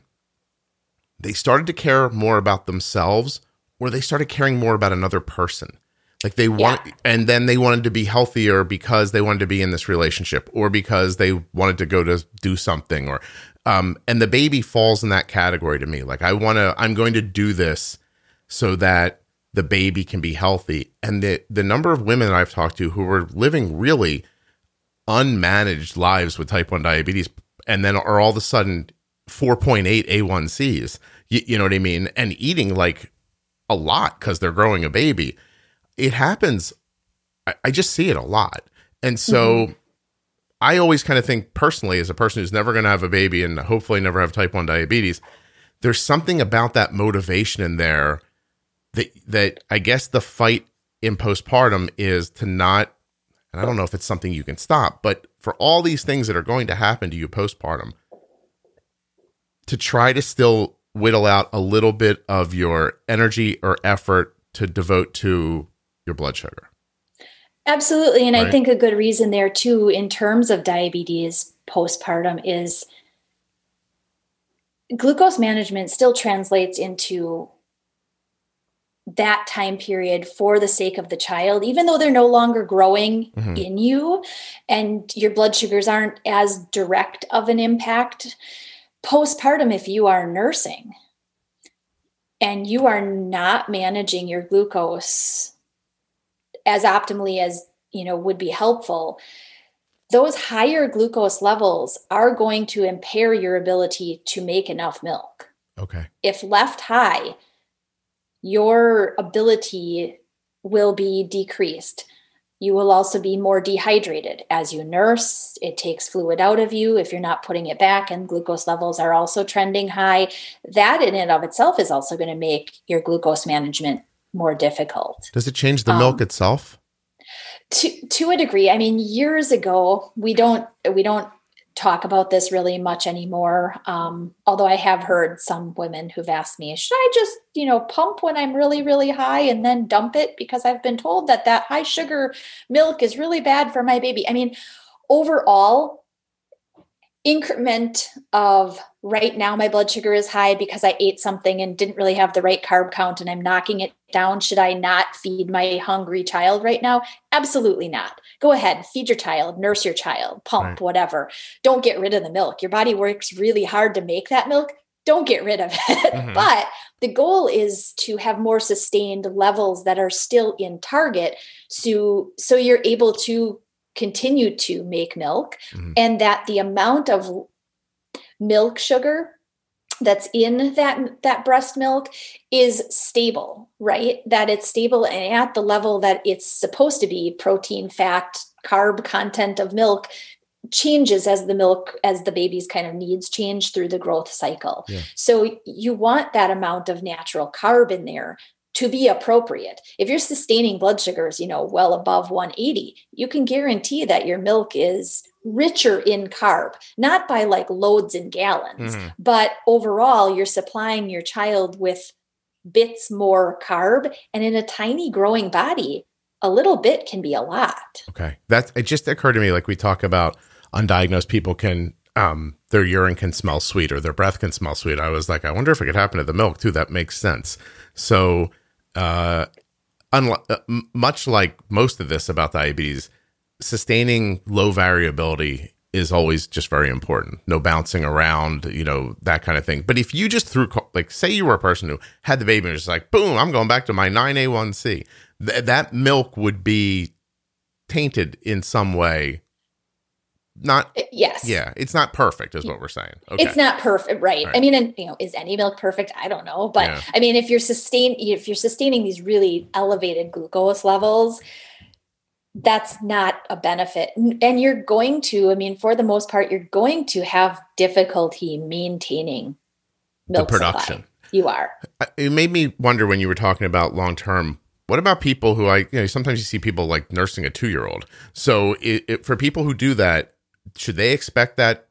They started to care more about themselves or they started caring more about another person. Like they want, and then they wanted to be healthier because they wanted to be in this relationship or because they wanted to go to do something or, um, and the baby falls in that category to me. Like I want to, I'm going to do this so that the baby can be healthy. And the, the number of women that I've talked to who were living really unmanaged lives with type 1 diabetes and then are all of a sudden 4.8 A1Cs, you, you know what I mean? And eating like a lot because they're growing a baby. It happens. I, I just see it a lot. And so mm-hmm. I always kind of think personally, as a person who's never going to have a baby and hopefully never have type 1 diabetes, there's something about that motivation in there that, that I guess the fight in postpartum is to not and I don't know if it's something you can stop, but for all these things that are going to happen to you postpartum, to try to still whittle out a little bit of your energy or effort to devote to your blood sugar. Absolutely. And I think a good reason there too, in terms of diabetes postpartum, is glucose management still translates into that time period for the sake of the child, even though they're no longer growing Mhm. in you and your blood sugars aren't as direct of an impact. postpartum, if you are nursing and you are not managing your glucose as optimally as you know would be helpful those higher glucose levels are going to impair your ability to make enough milk Okay. if left high your ability will be decreased. You will also be more dehydrated. As you nurse it takes fluid out of you if you're not putting it back and glucose levels are also trending high. That in and of itself is also going to make your glucose management more difficult. Does it change the milk Um, itself? to to a degree. I mean years ago we don't we don't talk about this really much anymore um, although i have heard some women who've asked me should i just you know pump when i'm really really high and then dump it because i've been told that that high sugar milk is really bad for my baby i mean overall increment of right now my blood sugar is high because I ate something and didn't really have the right carb count and I'm knocking it down. Should I not feed my hungry child right now? Absolutely not. Go ahead, feed your child, nurse your child, pump, Right. whatever. Don't get rid of the milk. Your body works really hard to make that milk. Don't get rid of it. Mhm. But the goal is to have more sustained levels that are still in target so so you're able to continue to make milk Mhm. and that the amount of milk sugar that's in that that breast milk is stable right? That it's stable and at the level that it's supposed to be protein fat carb content of milk changes as the milk as the baby's kind of needs change through the growth cycle. Yeah. so you want that amount of natural carb in there to be appropriate. If you're sustaining blood sugars you know well above 180 you can guarantee that your milk is richer in carb not by like loads and gallons Mhm. but overall you're supplying your child with bits more carb and in a tiny growing body a little bit can be a lot Okay. That it just occurred to me like we talk about undiagnosed people can um their urine can smell sweet or their breath can smell sweet. I was like, I wonder if it could happen to the milk too. That makes sense. So uh, unlike uh, much like most of this about diabetes, sustaining low variability is always just very important. No bouncing around, you know, that kind of thing. But if you just threw, like, say you were a person who had the baby and was just like, boom, I'm going back to my 9A1C, th- that milk would be tainted in some way. Not, yes yeah, it's not perfect, is what we're saying. Okay. It's not perfect, right? Right. I mean, and you know, is any milk perfect? I don't know, but Yeah. I mean, if you're sustain, if you're sustaining these really elevated glucose levels, that's not a benefit, and you're going to. I mean, for the most part, you're going to have difficulty maintaining the milk supply. production. You are. It made me wonder when you were talking about long term. What about people who I, you know, sometimes you see people like nursing a two year old. So it, it, for people who do that, should they expect that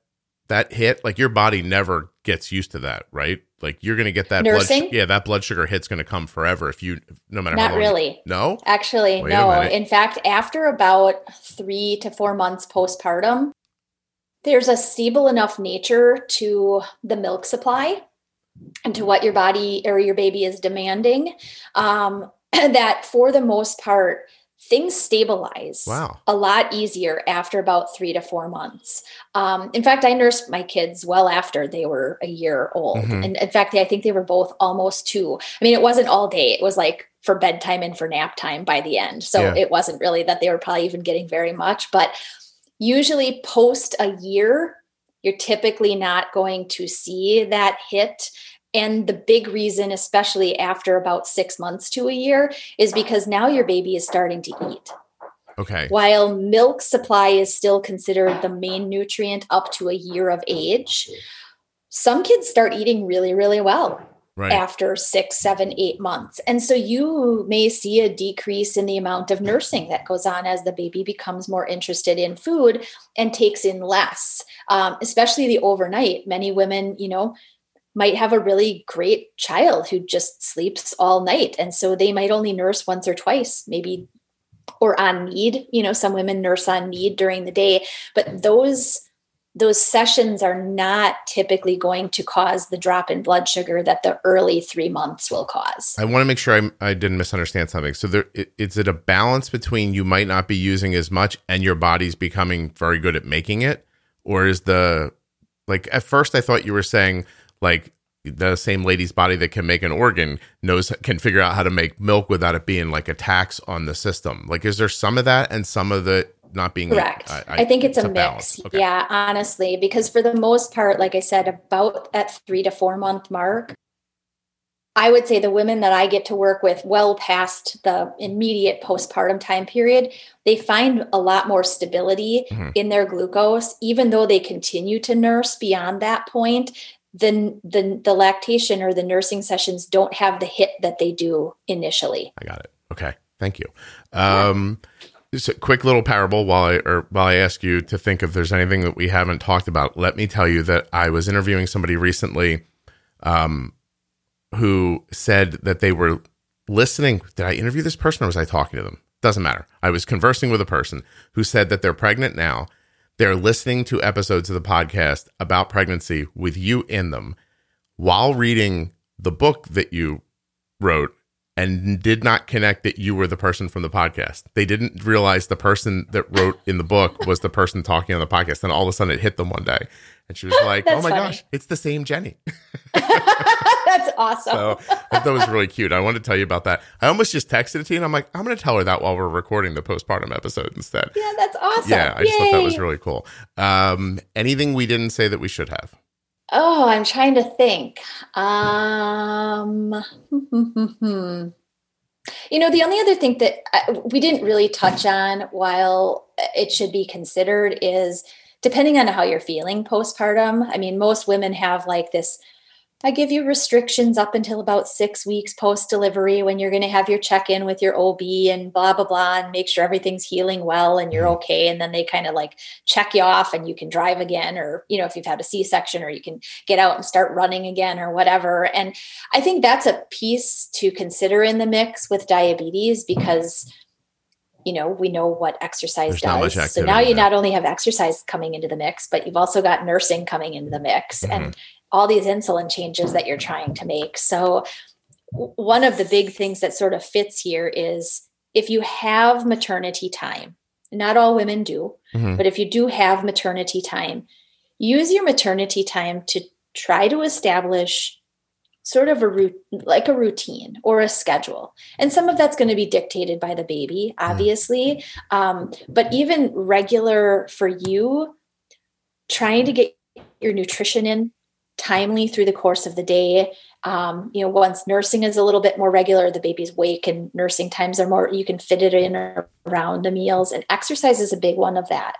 that hit? Like your body never gets used to that, right? Like you're going to get that Nursing? blood, yeah, that blood sugar hit's going to come forever if you, no matter Not really. No, Actually, Wait no. In fact, after about three to four months postpartum, there's a stable enough nature to the milk supply and to what your body or your baby is demanding um, that for the most part, things stabilize Wow. a lot easier after about three to four months. Um, in fact, I nursed my kids well after they were a year old. Mhm. And in fact, I think they were both almost two. I mean, it wasn't all day, it was like for bedtime and for nap time by the end. So Yeah. it wasn't really that they were probably even getting very much. But usually, post a year, you're typically not going to see that hit. And the big reason, especially after about six months to a year, is because now your baby is starting to eat. Okay. While milk supply is still considered the main nutrient up to a year of age, some kids start eating really, really well Right. after six, seven, eight months. And so you may see a decrease in the amount of nursing that goes on as the baby becomes more interested in food and takes in less, um, especially the overnight. Many women, you know, might have a really great child who just sleeps all night. And so they might only nurse once or twice, maybe or on need. You know, some women nurse on need during the day, but those those sessions are not typically going to cause the drop in blood sugar that the early three months will cause. I want to make sure I, I didn't misunderstand something. So there, is it a balance between you might not be using as much and your body's becoming very good at making it, or is the like at first I thought you were saying like the same lady's body that can make an organ knows can figure out how to make milk without it being like a tax on the system. Like, is there some of that and some of the not being correct? I, I, I think it's, it's a, a mix. Okay. Yeah, honestly, because for the most part, like I said, about at three to four month mark, I would say the women that I get to work with well past the immediate postpartum time period, they find a lot more stability mm-hmm. in their glucose, even though they continue to nurse beyond that point the, the the lactation or the nursing sessions don't have the hit that they do initially. I got it. Okay, thank you. Um, just a quick little parable while I or while I ask you to think if there's anything that we haven't talked about. Let me tell you that I was interviewing somebody recently, um, who said that they were listening. Did I interview this person or was I talking to them? Doesn't matter. I was conversing with a person who said that they're pregnant now they're listening to episodes of the podcast about pregnancy with you in them while reading the book that you wrote and did not connect that you were the person from the podcast. They didn't realize the person that wrote in the book was the person talking on the podcast. And all of a sudden it hit them one day. And she was like, oh my funny. gosh, it's the same Jenny. That's awesome. so I thought that was really cute. I wanted to tell you about that. I almost just texted it to you and I'm like, I'm going to tell her that while we're recording the postpartum episode instead. Yeah, that's awesome. Yeah, I Yay. just thought that was really cool. Um, anything we didn't say that we should have? Oh, I'm trying to think. Um, you know, the only other thing that uh, we didn't really touch on while it should be considered is depending on how you're feeling postpartum. I mean, most women have like this I give you restrictions up until about six weeks post delivery when you're going to have your check in with your OB and blah, blah, blah, and make sure everything's healing well and you're mm-hmm. okay. And then they kind of like check you off and you can drive again, or, you know, if you've had a C section, or you can get out and start running again or whatever. And I think that's a piece to consider in the mix with diabetes because you know we know what exercise There's does so now you not only have exercise coming into the mix but you've also got nursing coming into the mix mm-hmm. and all these insulin changes that you're trying to make. So, one of the big things that sort of fits here is if you have maternity time, not all women do, mm-hmm. but if you do have maternity time, use your maternity time to try to establish sort of a like a routine or a schedule and some of that's going to be dictated by the baby obviously um, but even regular for you trying to get your nutrition in timely through the course of the day. Um, you know, once nursing is a little bit more regular, the baby's wake and nursing times are more, you can fit it in around the meals. And exercise is a big one of that.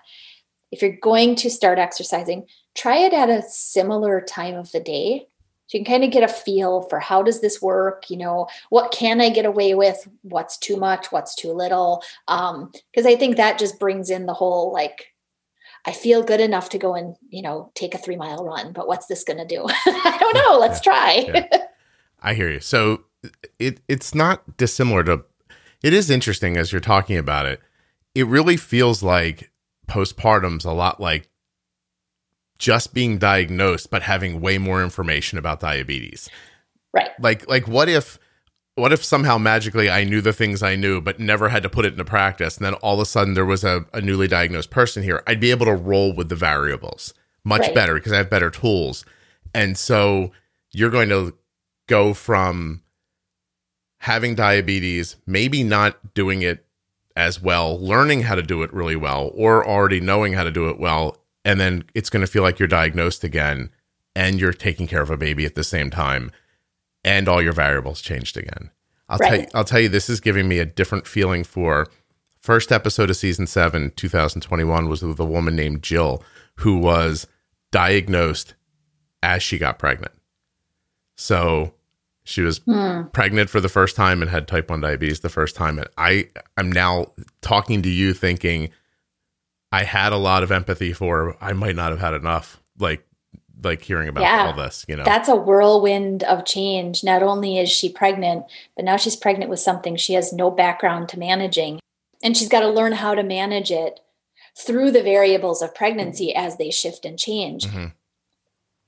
If you're going to start exercising, try it at a similar time of the day. So you can kind of get a feel for how does this work? You know, what can I get away with? What's too much? What's too little? Um, because I think that just brings in the whole like I feel good enough to go and, you know, take a three mile run, but what's this going to do? I don't know. Let's try. yeah. I hear you. So it it's not dissimilar to it is interesting as you're talking about it. It really feels like postpartum's a lot like just being diagnosed but having way more information about diabetes. Right. Like like what if what if somehow magically I knew the things I knew, but never had to put it into practice? And then all of a sudden there was a, a newly diagnosed person here. I'd be able to roll with the variables much right. better because I have better tools. And so you're going to go from having diabetes, maybe not doing it as well, learning how to do it really well, or already knowing how to do it well. And then it's going to feel like you're diagnosed again and you're taking care of a baby at the same time and all your variables changed again. I'll right. tell you, I'll tell you, this is giving me a different feeling for first episode of season seven, 2021 was with a woman named Jill who was diagnosed as she got pregnant. So she was hmm. pregnant for the first time and had type 1 diabetes the first time. And I, I'm now talking to you thinking I had a lot of empathy for, I might not have had enough. Like like hearing about yeah, all this, you know. That's a whirlwind of change. Not only is she pregnant, but now she's pregnant with something she has no background to managing. And she's got to learn how to manage it through the variables of pregnancy as they shift and change. Mm-hmm.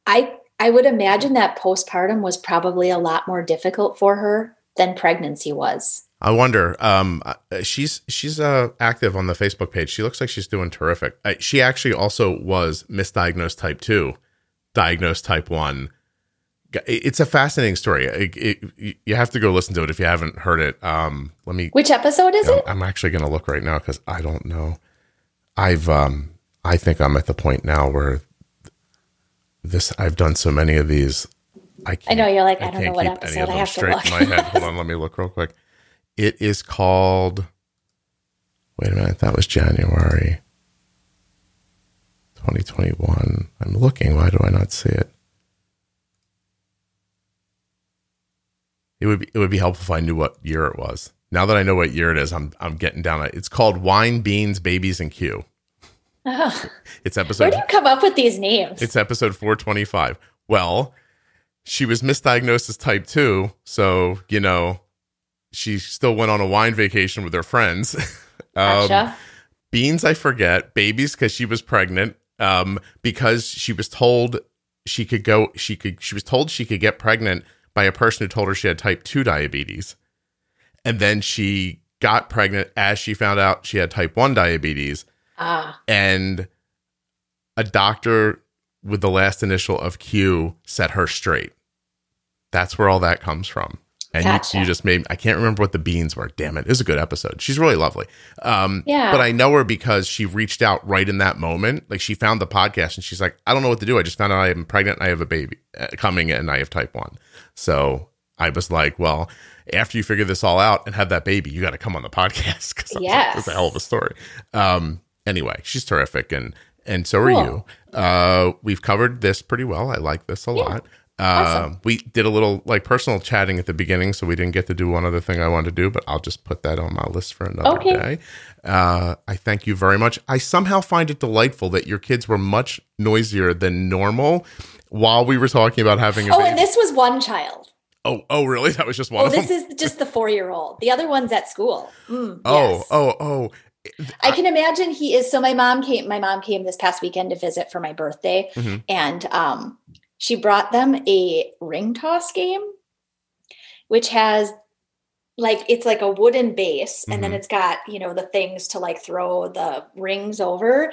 I I would imagine that postpartum was probably a lot more difficult for her than pregnancy was. I wonder. Um, uh, she's she's uh, active on the Facebook page. She looks like she's doing terrific. Uh, she actually also was misdiagnosed type two diagnosed type 1. It's a fascinating story. It, it, you have to go listen to it if you haven't heard it. Um, let me. Which episode is it? I'm actually going to look right now because I don't know. I've um, I think I'm at the point now where this I've done so many of these. I, I know you're like I, I don't know what episode I have to look. in my head. Hold on, let me look real quick. It is called. Wait a minute, that was January 2021. I'm looking. Why do I not see it? It would be it would be helpful if I knew what year it was. Now that I know what year it is, I'm I'm getting down. It's called Wine, Beans, Babies, and Q. Oh. It's episode. Where do you come up with these names? It's episode 425. Well, she was misdiagnosed as type 2, so, you know, she still went on a wine vacation with her friends. um, gotcha. Beans, I forget. Babies, because she was pregnant. Um, because she was told she could go, she could, she was told she could get pregnant by a person who told her she had type 2 diabetes. And then she got pregnant as she found out she had type 1 diabetes Ah. And a doctor with the last initial of Q set her straight. That's where all that comes from. And gotcha. you, you, just made, I can't remember what the beans were. Damn it. It was a good episode. She's really lovely. Um, yeah. But I know her because she reached out right in that moment. Like she found the podcast and she's like, I don't know what to do. I just found out I am pregnant and I have a baby uh, coming and I have type one. So I was like, well, after you figure this all out and have that baby, you got to come on the podcast because yes. it's a hell of a story. Um, anyway, she's terrific, and and so cool. are you. Uh, we've covered this pretty well. I like this a yeah. lot. Uh, awesome. We did a little like personal chatting at the beginning, so we didn't get to do one other thing I wanted to do, but I'll just put that on my list for another okay. day. Uh, I thank you very much. I somehow find it delightful that your kids were much noisier than normal while we were talking about having. oh, baby. and this was one child. Oh, oh, really? That was just one. Oh, this is just the four-year-old. The other one's at school. Mm, oh, yes. oh, oh. I can imagine he is. So my mom came. My mom came this past weekend to visit for my birthday, mm-hmm. and um, she brought them a ring toss game, which has like it's like a wooden base, mm-hmm. and then mm-hmm. it's got you know the things to like throw the rings over.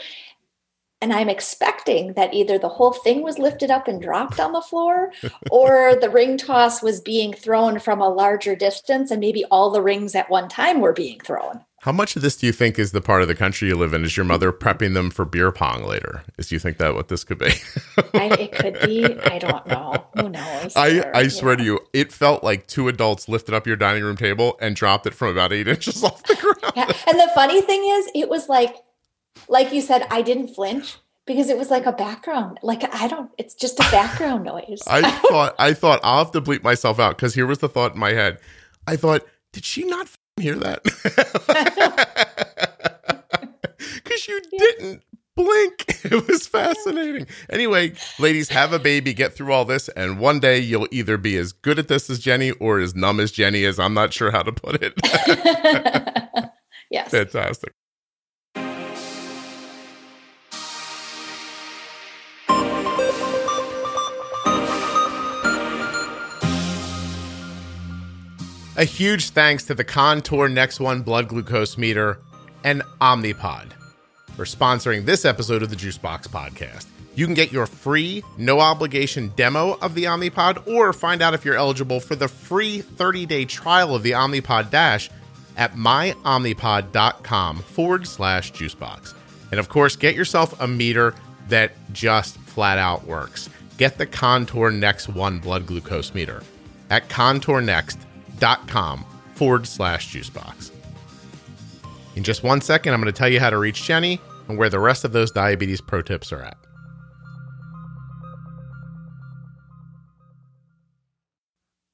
And I'm expecting that either the whole thing was lifted up and dropped on the floor, or the ring toss was being thrown from a larger distance, and maybe all the rings at one time were being thrown. How much of this do you think is the part of the country you live in? Is your mother prepping them for beer pong later? Is you think that what this could be? I, it could be. I don't know. Who knows? I, I swear to you, it felt like two adults lifted up your dining room table and dropped it from about eight inches off the ground. Yeah. And the funny thing is, it was like, like you said, I didn't flinch because it was like a background. Like I don't. It's just a background noise. I thought. I thought I'll have to bleep myself out because here was the thought in my head. I thought, did she not hear that? Because you didn't blink. It was fascinating. Anyway, ladies, have a baby, get through all this, and one day you'll either be as good at this as Jenny or as numb as Jenny is. I'm not sure how to put it. yes. Fantastic. A huge thanks to the Contour Next One blood glucose meter and Omnipod for sponsoring this episode of the Juicebox podcast. You can get your free, no obligation demo of the Omnipod or find out if you're eligible for the free 30 day trial of the Omnipod Dash at myomnipod.com forward slash juicebox. And of course, get yourself a meter that just flat out works. Get the Contour Next One blood glucose meter at Contour Next com forward slash juicebox. In just one second, I'm going to tell you how to reach Jenny and where the rest of those diabetes pro tips are at.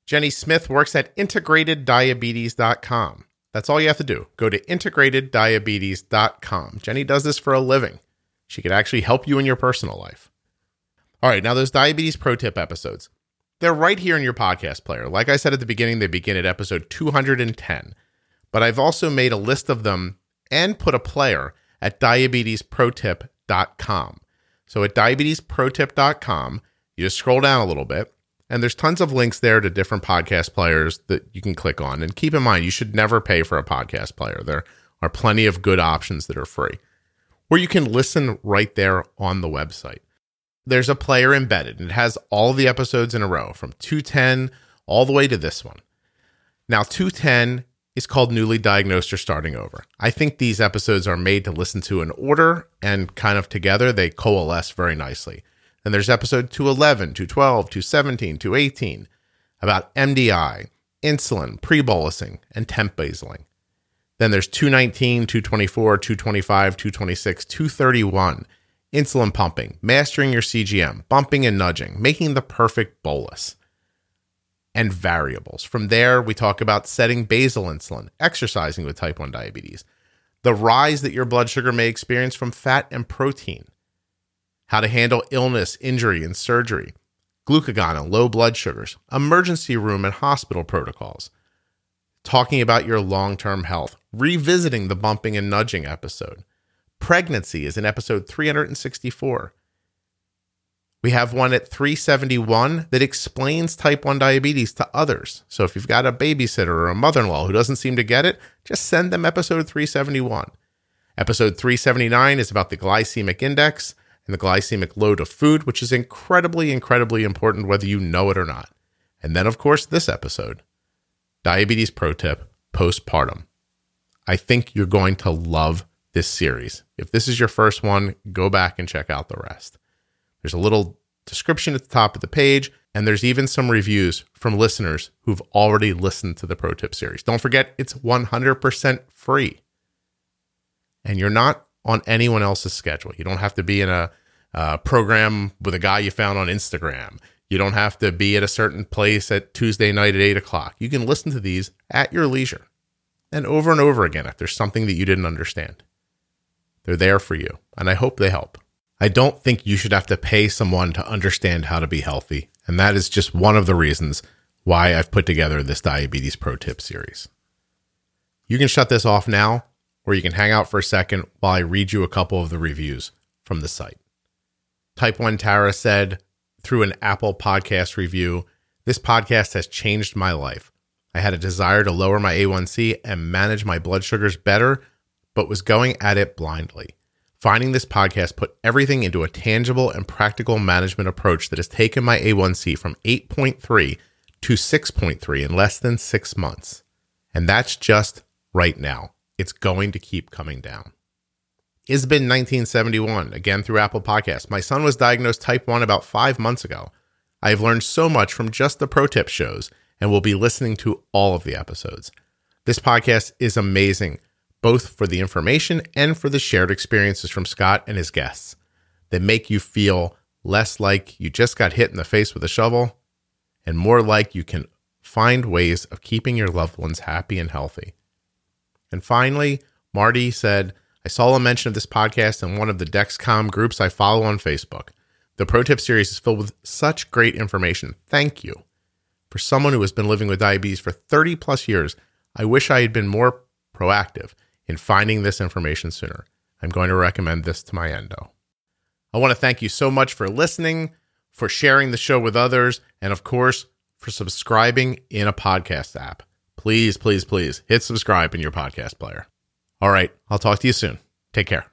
Jenny Smith works at integrateddiabetes.com. That's all you have to do. Go to integrateddiabetes.com. Jenny does this for a living. She could actually help you in your personal life. All right, now those diabetes pro tip episodes. They're right here in your podcast player. Like I said at the beginning, they begin at episode 210. But I've also made a list of them and put a player at diabetesprotip.com. So at diabetesprotip.com, you just scroll down a little bit, and there's tons of links there to different podcast players that you can click on. And keep in mind, you should never pay for a podcast player. There are plenty of good options that are free, where you can listen right there on the website. There's a player embedded and it has all the episodes in a row from 210 all the way to this one. Now, 210 is called Newly Diagnosed or Starting Over. I think these episodes are made to listen to in order and kind of together they coalesce very nicely. And there's episode 211, 212, 217, 218 about MDI, insulin, pre bolusing, and temp basaling. Then there's 219, 224, 225, 226, 231 insulin pumping, mastering your CGM, bumping and nudging, making the perfect bolus, and variables. From there, we talk about setting basal insulin, exercising with type 1 diabetes, the rise that your blood sugar may experience from fat and protein, how to handle illness, injury, and surgery, glucagon and low blood sugars, emergency room and hospital protocols, talking about your long term health, revisiting the bumping and nudging episode Pregnancy is in episode 364. We have one at 371 that explains type 1 diabetes to others. So if you've got a babysitter or a mother in law who doesn't seem to get it, just send them episode 371. Episode 379 is about the glycemic index and the glycemic load of food, which is incredibly, incredibly important whether you know it or not. And then, of course, this episode Diabetes Pro Tip Postpartum. I think you're going to love this series. If this is your first one, go back and check out the rest. There's a little description at the top of the page, and there's even some reviews from listeners who've already listened to the Pro Tip series. Don't forget, it's 100% free. And you're not on anyone else's schedule. You don't have to be in a, a program with a guy you found on Instagram. You don't have to be at a certain place at Tuesday night at 8 o'clock. You can listen to these at your leisure and over and over again if there's something that you didn't understand. They're there for you, and I hope they help. I don't think you should have to pay someone to understand how to be healthy. And that is just one of the reasons why I've put together this Diabetes Pro Tip series. You can shut this off now, or you can hang out for a second while I read you a couple of the reviews from the site. Type 1 Tara said through an Apple podcast review, This podcast has changed my life. I had a desire to lower my A1C and manage my blood sugars better but was going at it blindly. Finding this podcast put everything into a tangible and practical management approach that has taken my A1C from 8.3 to 6.3 in less than six months. And that's just right now. It's going to keep coming down. It's been 1971, again through Apple Podcasts. My son was diagnosed type 1 about five months ago. I have learned so much from just the pro tip shows and will be listening to all of the episodes. This podcast is amazing both for the information and for the shared experiences from Scott and his guests that make you feel less like you just got hit in the face with a shovel and more like you can find ways of keeping your loved ones happy and healthy. And finally, Marty said, I saw a mention of this podcast in one of the Dexcom groups I follow on Facebook. The Pro Tip series is filled with such great information. Thank you. For someone who has been living with diabetes for 30 plus years, I wish I had been more proactive in finding this information sooner. I'm going to recommend this to my endo. I want to thank you so much for listening, for sharing the show with others, and of course, for subscribing in a podcast app. Please, please, please hit subscribe in your podcast player. All right, I'll talk to you soon. Take care.